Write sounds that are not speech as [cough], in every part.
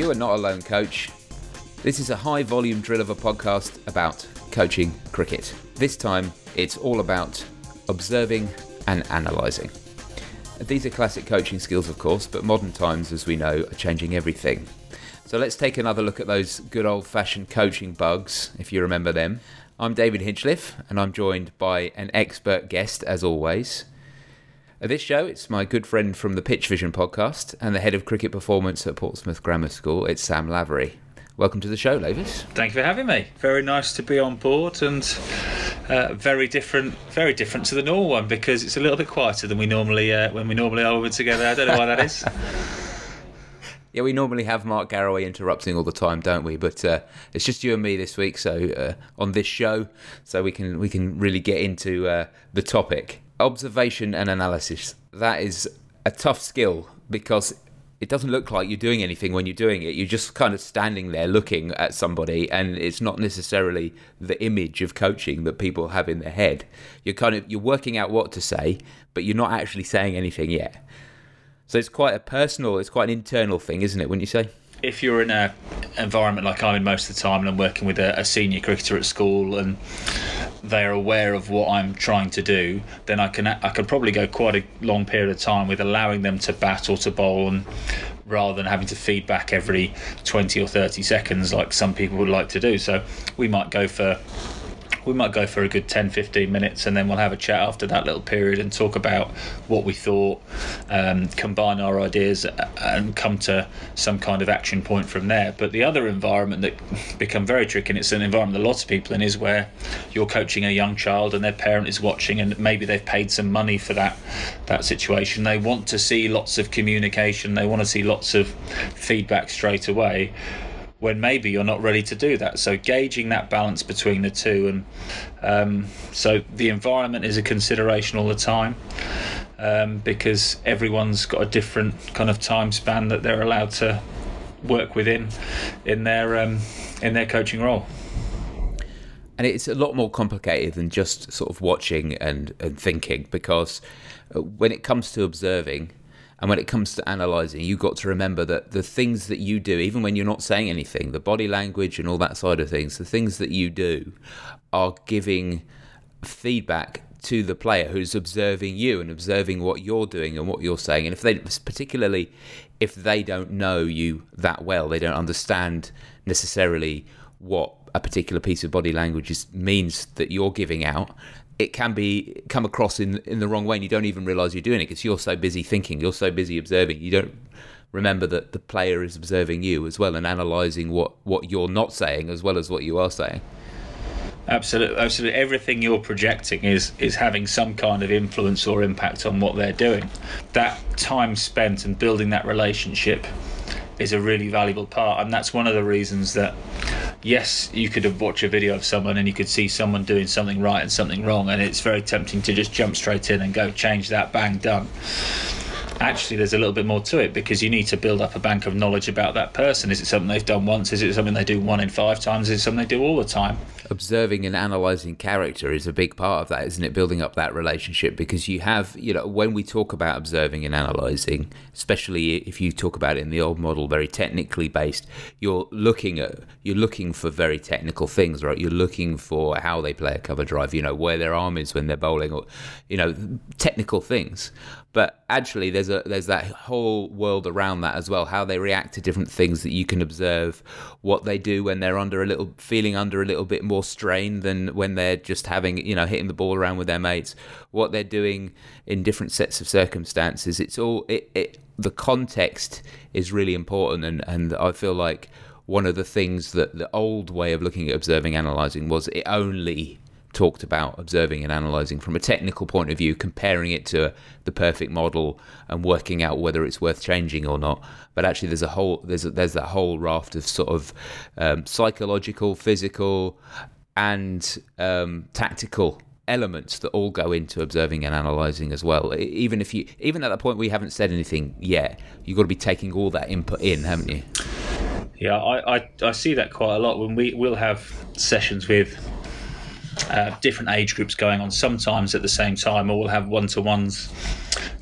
You are not alone, coach. This is a high volume drill of a podcast about coaching cricket. This time, it's all about observing and analysing. These are classic coaching skills, of course, but modern times, as we know, are changing everything. So let's take another look at those good old fashioned coaching bugs, if you remember them. I'm David Hinchliffe, and I'm joined by an expert guest, as always. At this show, it's my good friend from the PitchVision podcast and the head of cricket performance at Portsmouth Grammar School. It's Sam Lavery. Welcome to the show, Lavers. Thank you for having me. Very nice to be on board and uh, very different, very different to the normal one because it's a little bit quieter than we normally uh, when we normally are when we're together. I don't know why that is. [laughs] Yeah, we normally have Mark Garraway interrupting all the time, don't we? But uh, it's just you and me this week, so uh, on this show, so we can we can really get into uh, the topic observation and analysis. That is a tough skill because it doesn't look like you're doing anything when you're doing it. You're just kind of standing there looking at somebody, and it's not necessarily the image of coaching that people have in their head. You're kind of you're working out what to say, but you're not actually saying anything yet. So it's quite a personal, it's quite an internal thing, isn't it? Wouldn't you say? If you're in a environment like I'm in most of the time, and I'm working with a, a senior cricketer at school, and they're aware of what I'm trying to do, then I can I can probably go quite a long period of time with allowing them to bat or to bowl, and rather than having to feedback every 20 or 30 seconds like some people would like to do. So we might go for we might go for a good 10 15 minutes and then we'll have a chat after that little period and talk about what we thought um, combine our ideas and come to some kind of action point from there. But the other environment that [laughs] become very tricky and it's an environment that lots of people in is where you're coaching a young child and their parent is watching and maybe they've paid some money for that that situation. They want to see lots of communication. They want to see lots of feedback straight away when maybe you're not ready to do that. So gauging that balance between the two, and um, so the environment is a consideration all the time um, because everyone's got a different kind of time span that they're allowed to work within in their um, in their coaching role. And it's a lot more complicated than just sort of watching and, and thinking because uh, when it comes to observing, and when it comes to analysing, you've got to remember that the things that you do, even when you're not saying anything, the body language and all that side of things, the things that you do are giving feedback to the player who's observing you and observing what you're doing and what you're saying. And if they, particularly if they don't know you that well, they don't understand necessarily what a particular piece of body language is, means that you're giving out, it can be come across in in the wrong way and you don't even realize you're doing it because you're so busy thinking you're so busy observing. You don't remember that the player is observing you as well and analyzing what what you're not saying as well as what you are saying. Absolutely absolutely everything you're projecting is is having some kind of influence or impact on what they're doing. That time spent and building that relationship is a really valuable part and that's one of the reasons that yes, you could watch a video of someone and you could see someone doing something right and something wrong, and it's very tempting to just jump straight in and go change that, bang, done. Actually, there's a little bit more to it because you need to build up a bank of knowledge about that person. Is it something they've done once? Is it something they do one in five times? Is it something they do all the time? Observing and analyzing character is a big part of that, isn't it? Building up that relationship because you have, you know, when we talk about observing and analyzing, especially if you talk about it in the old model, very technically based, you're looking at you're looking for very technical things, right? You're looking for how they play a cover drive, you know, where their arm is when they're bowling, or you know, technical things. But actually, there's a there's that whole world around that as well. How they react to different things that you can observe, what they do when they're under a little feeling under a little bit more strain than when they're just having you know hitting the ball around with their mates. What they're doing in different sets of circumstances. It's all it, it the context is really important, and and I feel like one of the things that the old way of looking at observing analyzing was it only talked about observing and analyzing from a technical point of view, comparing it to the perfect model and working out whether it's worth changing or not. But actually, there's a whole there's a, there's that whole raft of sort of um, psychological, physical, and um, tactical elements that all go into observing and analyzing as well. Even if you even at that point we haven't said anything yet, you've got to be taking all that input in, haven't you? Yeah, I, I, I see that quite a lot when we will have sessions with uh, different age groups going on sometimes at the same time, or we'll have one to ones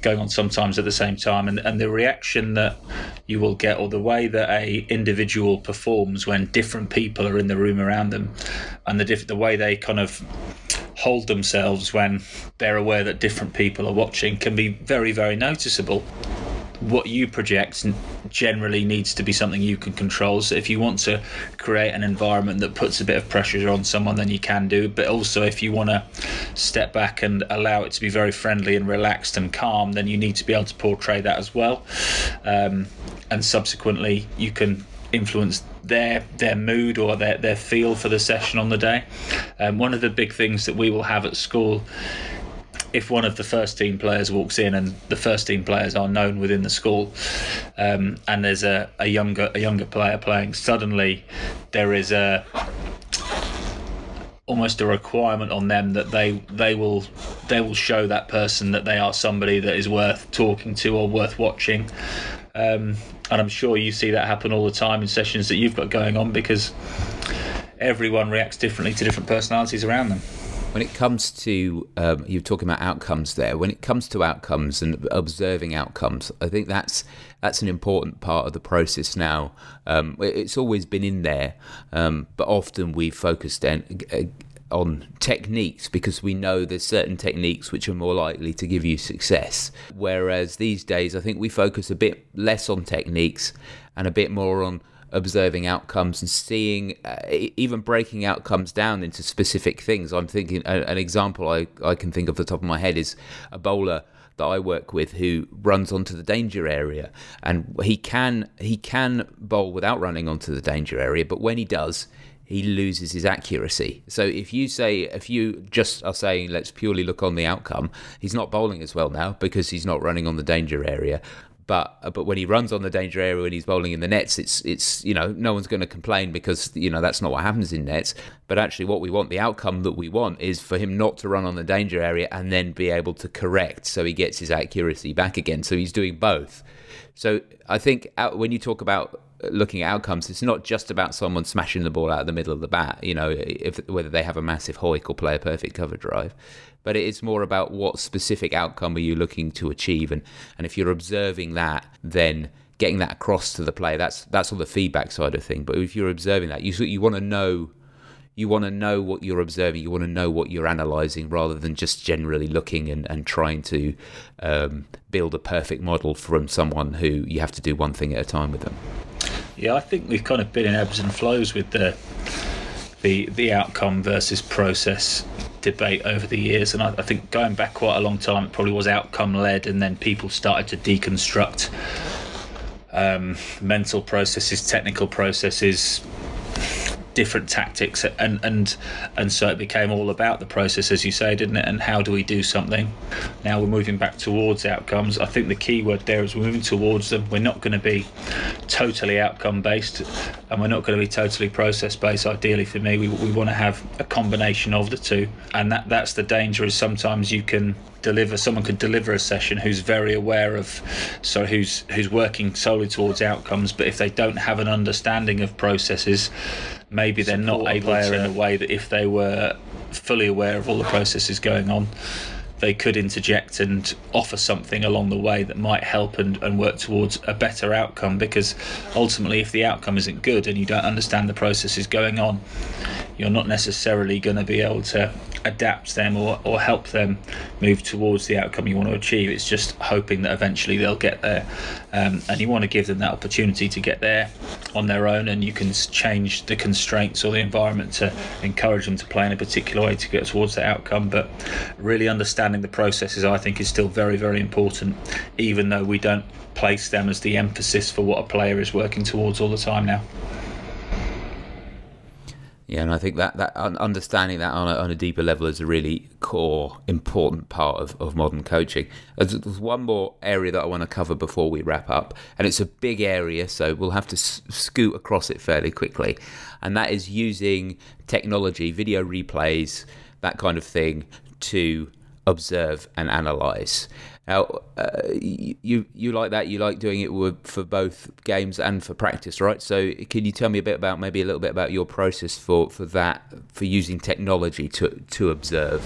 going on sometimes at the same time. And, and the reaction that you will get, or the way that a individual performs when different people are in the room around them, and the diff- the way they kind of hold themselves when they're aware that different people are watching can be very, very noticeable what you project generally needs to be something you can control. So if you want to create an environment that puts a bit of pressure on someone, then you can do. But also, if you want to step back and allow it to be very friendly and relaxed and calm, then you need to be able to portray that as well. Um, and subsequently, you can influence their their mood or their, their feel for the session on the day. Um, one of the big things that we will have at school if one of the first team players walks in and the first team players are known within the school um, and there's a, a younger a younger player playing suddenly there is a almost a requirement on them that they they will they will show that person that they are somebody that is worth talking to or worth watching. Um, and I'm sure you see that happen all the time in sessions that you've got going on because everyone reacts differently to different personalities around them when it comes to um, you're talking about outcomes there when it comes to outcomes and observing outcomes i think that's that's an important part of the process now. Um, it's always been in there um, but often we focus then uh, on techniques because we know there's certain techniques which are more likely to give you success. Whereas these days i think we focus a bit less on techniques and a bit more on observing outcomes and seeing uh, even breaking outcomes down into specific things. I'm thinking uh, an example I, I can think of the top of my head is a bowler that I work with who runs onto the danger area and he can he can bowl without running onto the danger area but when he does he loses his accuracy. So if you say, if you just are saying, let's purely look on the outcome, he's not bowling as well now because he's not running on the danger area but uh, but when he runs on the danger area and he's bowling in the nets, it's it's you know no one's going to complain because you know that's not what happens in nets. But actually, what we want, the outcome that we want, is for him not to run on the danger area and then be able to correct, so he gets his accuracy back again. So he's doing both. So I think when you talk about looking at outcomes, it's not just about someone smashing the ball out of the middle of the bat. You know, if whether they have a massive hoik or play a perfect cover drive but it is more about what specific outcome are you looking to achieve, and and if you're observing that, then getting that across to the player. That's that's all the feedback side of thing. But if you're observing that, you you want to know. You want to know what you're observing. You want to know what you're analysing, rather than just generally looking and, and trying to um, build a perfect model from someone who you have to do one thing at a time with them. Yeah, I think we've kind of been in ebbs and flows with the the the outcome versus process debate over the years, and I, I think going back quite a long time, it probably was outcome led, and then people started to deconstruct um, mental processes, technical processes, different tactics and and and so it became all about the process as you say didn't it? And how do we do something? Now we're moving back towards outcomes. I think the key word there is we're moving towards them. We're not going to be totally outcome based and we're not going to be totally process based ideally for me. We, we want to have a combination of the two and that that's the danger is sometimes you can deliver someone could deliver a session who's very aware of so who's who's working solely towards outcomes but if they don't have an understanding of processes maybe they're not able to in a way that if they were fully aware of all the processes going on they could interject and offer something along the way that might help and, and work towards a better outcome. Because ultimately if the outcome isn't good and you don't understand the processes going on you're not necessarily going to be able to adapt them or, or help them move towards the outcome you want to achieve. It's just hoping that eventually they'll get there. Um, and you want to give them that opportunity to get there on their own, and you can change the constraints or the environment to encourage them to play in a particular way to get towards that outcome. But really understanding the processes, I think, is still very, very important, even though we don't place them as the emphasis for what a player is working towards all the time now. Yeah, and I think that, that understanding that on a, on a deeper level is a really core, important part of, of modern coaching. There's, one more area that I want to cover before we wrap up, and it's a big area, so we'll have to s- scoot across it fairly quickly. And that is using technology, video replays, that kind of thing, to observe and analyze. Now, uh, you you like that? You like doing it with, for both games and for practice, right? So, can you tell me a bit about maybe a little bit about your process for, for that for using technology to to observe?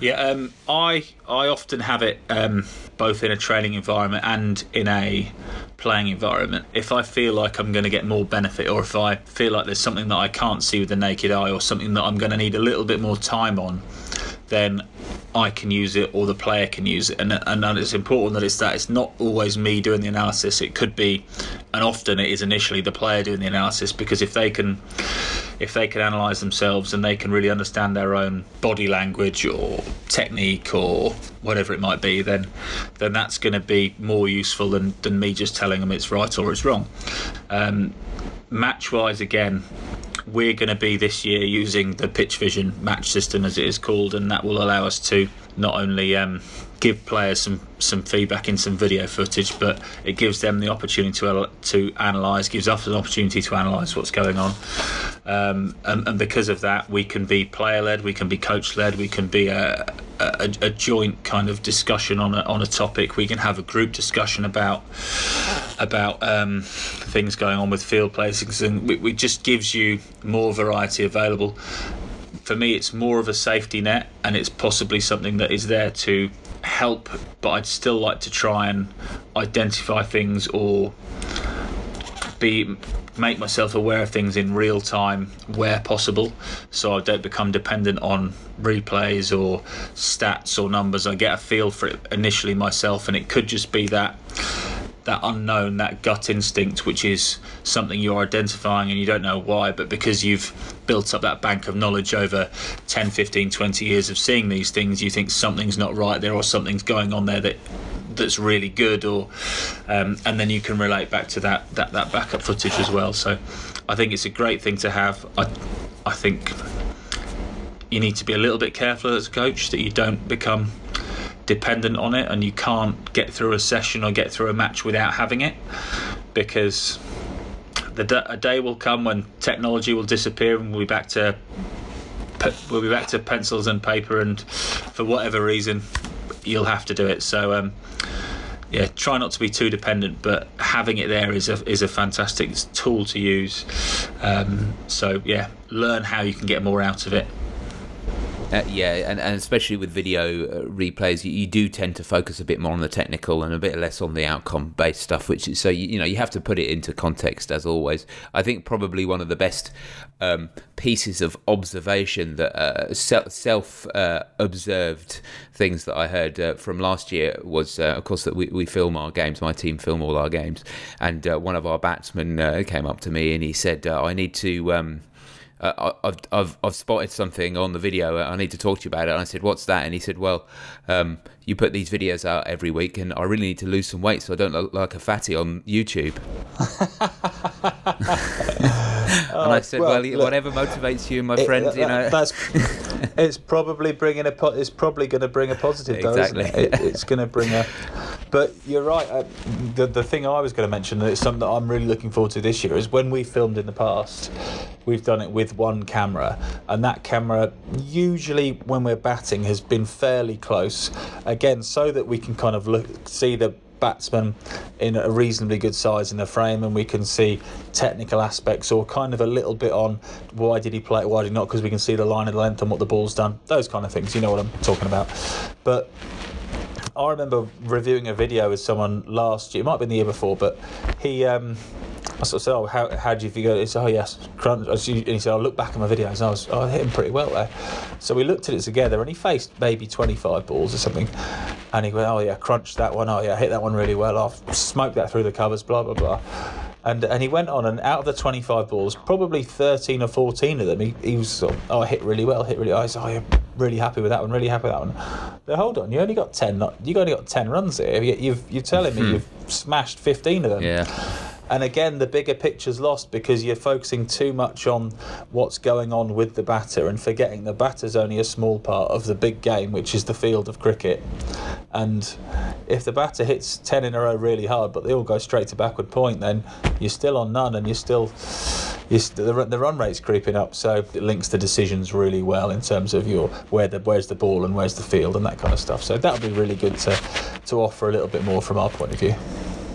Yeah, um, I I often have it um, both in a training environment and in a playing environment. If I feel like I'm going to get more benefit, or if I feel like there's something that I can't see with the naked eye, or something that I'm going to need a little bit more time on, then I can use it or the player can use it. And, and it's important that it's that it's not always me doing the analysis. It could be, and often it is initially the player doing the analysis because if they can, if they can analyze themselves and they can really understand their own body language or technique or whatever it might be, then then that's going to be more useful than, than me just telling them it's right or it's wrong. Um, match wise, again, we're going to be this year using the PitchVision match system, as it is called, and that will allow us to not only um, give players some some feedback in some video footage, but it gives them the opportunity to to analyse, gives us an opportunity to analyse what's going on, um, and, and, because of that, we can be player led, we can be coach led, we can be a, a, a, joint kind of discussion on a, on a topic. We can have a group discussion about about um, things going on with field placings, and it, just gives you more variety available. For me, it's more of a safety net, and it's possibly something that is there to help, but I'd still like to try and identify things or be make myself aware of things in real time where possible so I don't become dependent on replays or stats or numbers. I get a feel for it initially myself and it could just be that that unknown, that gut instinct, which is something you're identifying and you don't know why, but because you've built up that bank of knowledge over 10, 15, 20 years of seeing these things, you think something's not right there or something's going on there that that's really good or um, and then you can relate back to that, that that backup footage as well. So I think it's a great thing to have. I, I think you need to be a little bit careful as a coach that you don't become dependent on it and you can't get through a session or get through a match without having it because the a day will come when technology will disappear and we'll be back to we'll be back to pencils and paper and for whatever reason you'll have to do it. So um, yeah try not to be too dependent but having it there is a is a fantastic tool to use. Um, so yeah learn how you can get more out of it uh, yeah, and, and especially with video uh, replays, you, you, do tend to focus a bit more on the technical and a bit less on the outcome based stuff. Which is, so you, you know you have to put it into context as always. I think probably one of the best um, pieces of observation that uh, self uh, observed things that I heard uh, from last year was, uh, of course, that we, we film our games. My team film all our games, and one of our batsmen came up to me and he said, "I need to." Um, uh, I've, I've, I've spotted something on the video. I need to talk to you about it. And I said, what's that? And he said, well, um, you put these videos out every week, and I really need to lose some weight so I don't look like a fatty on YouTube. [laughs] and I said, well, well look, whatever motivates you, my it, friend, that, you know. That's, [laughs] it's probably bringing a. It's probably going to bring a positive, though, exactly. It? It, it's going to bring a. But you're right. Uh, the the thing I was going to mention, and it's something that I'm really looking forward to this year, is when we filmed in the past, we've done it with one camera, and that camera usually when we're batting has been fairly close. Again, so that we can kind of look see the batsman in a reasonably good size in the frame, and we can see technical aspects or kind of a little bit on why did he play it, why did he not, because we can see the line of length and what the ball's done, those kind of things. You know what I'm talking about. But I remember reviewing a video with someone last year, it might have been the year before, but he. Um, I sort of said, "Oh, how, how do you figure?" He said, "Oh, yes, crunch." And he said, "I look back at my videos, and I was, oh, I hit him pretty well there." So we looked at it together, and he faced maybe twenty-five balls or something, and he went, "Oh yeah, crunched that one. Oh yeah, hit that one really well. I've smoked that through the covers." Blah blah blah. And, and he went on, and out of the 25 balls, probably 13 or 14 of them, he, he was sort of, oh, I hit really well, hit really. I was, oh, yeah, really happy with that one, really happy with that one. But hold on, you only got 10, Not, you only got 10 runs here. You, you've, you're telling me hmm. you've smashed 15 of them. Yeah and again, the bigger picture's lost because you're focusing too much on what's going on with the batter and forgetting the batter's only a small part of the big game, which is the field of cricket. And if the batter hits 10 in a row really hard, but they all go straight to backward point, then you're still on none and you're still. You're the, the run rate's creeping up, so it links the decisions really well in terms of your where the where's the ball and where's the field and that kind of stuff. So that would be really good to to offer a little bit more from our point of view.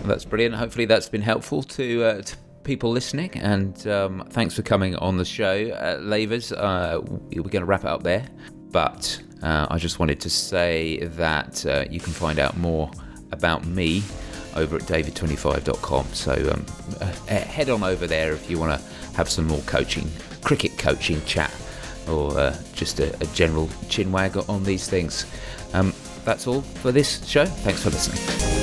That's brilliant. Hopefully, that's been helpful to, uh, to people listening. And um, thanks for coming on the show, uh, Lavers. Uh, we're going to wrap it up there. But uh, I just wanted to say that uh, you can find out more about me over at david25.com. So um, uh, head on over there if you want to have some more coaching, cricket coaching chat, or uh, just a, a, general chin wag on these things. Um, that's all for this show. Thanks for listening.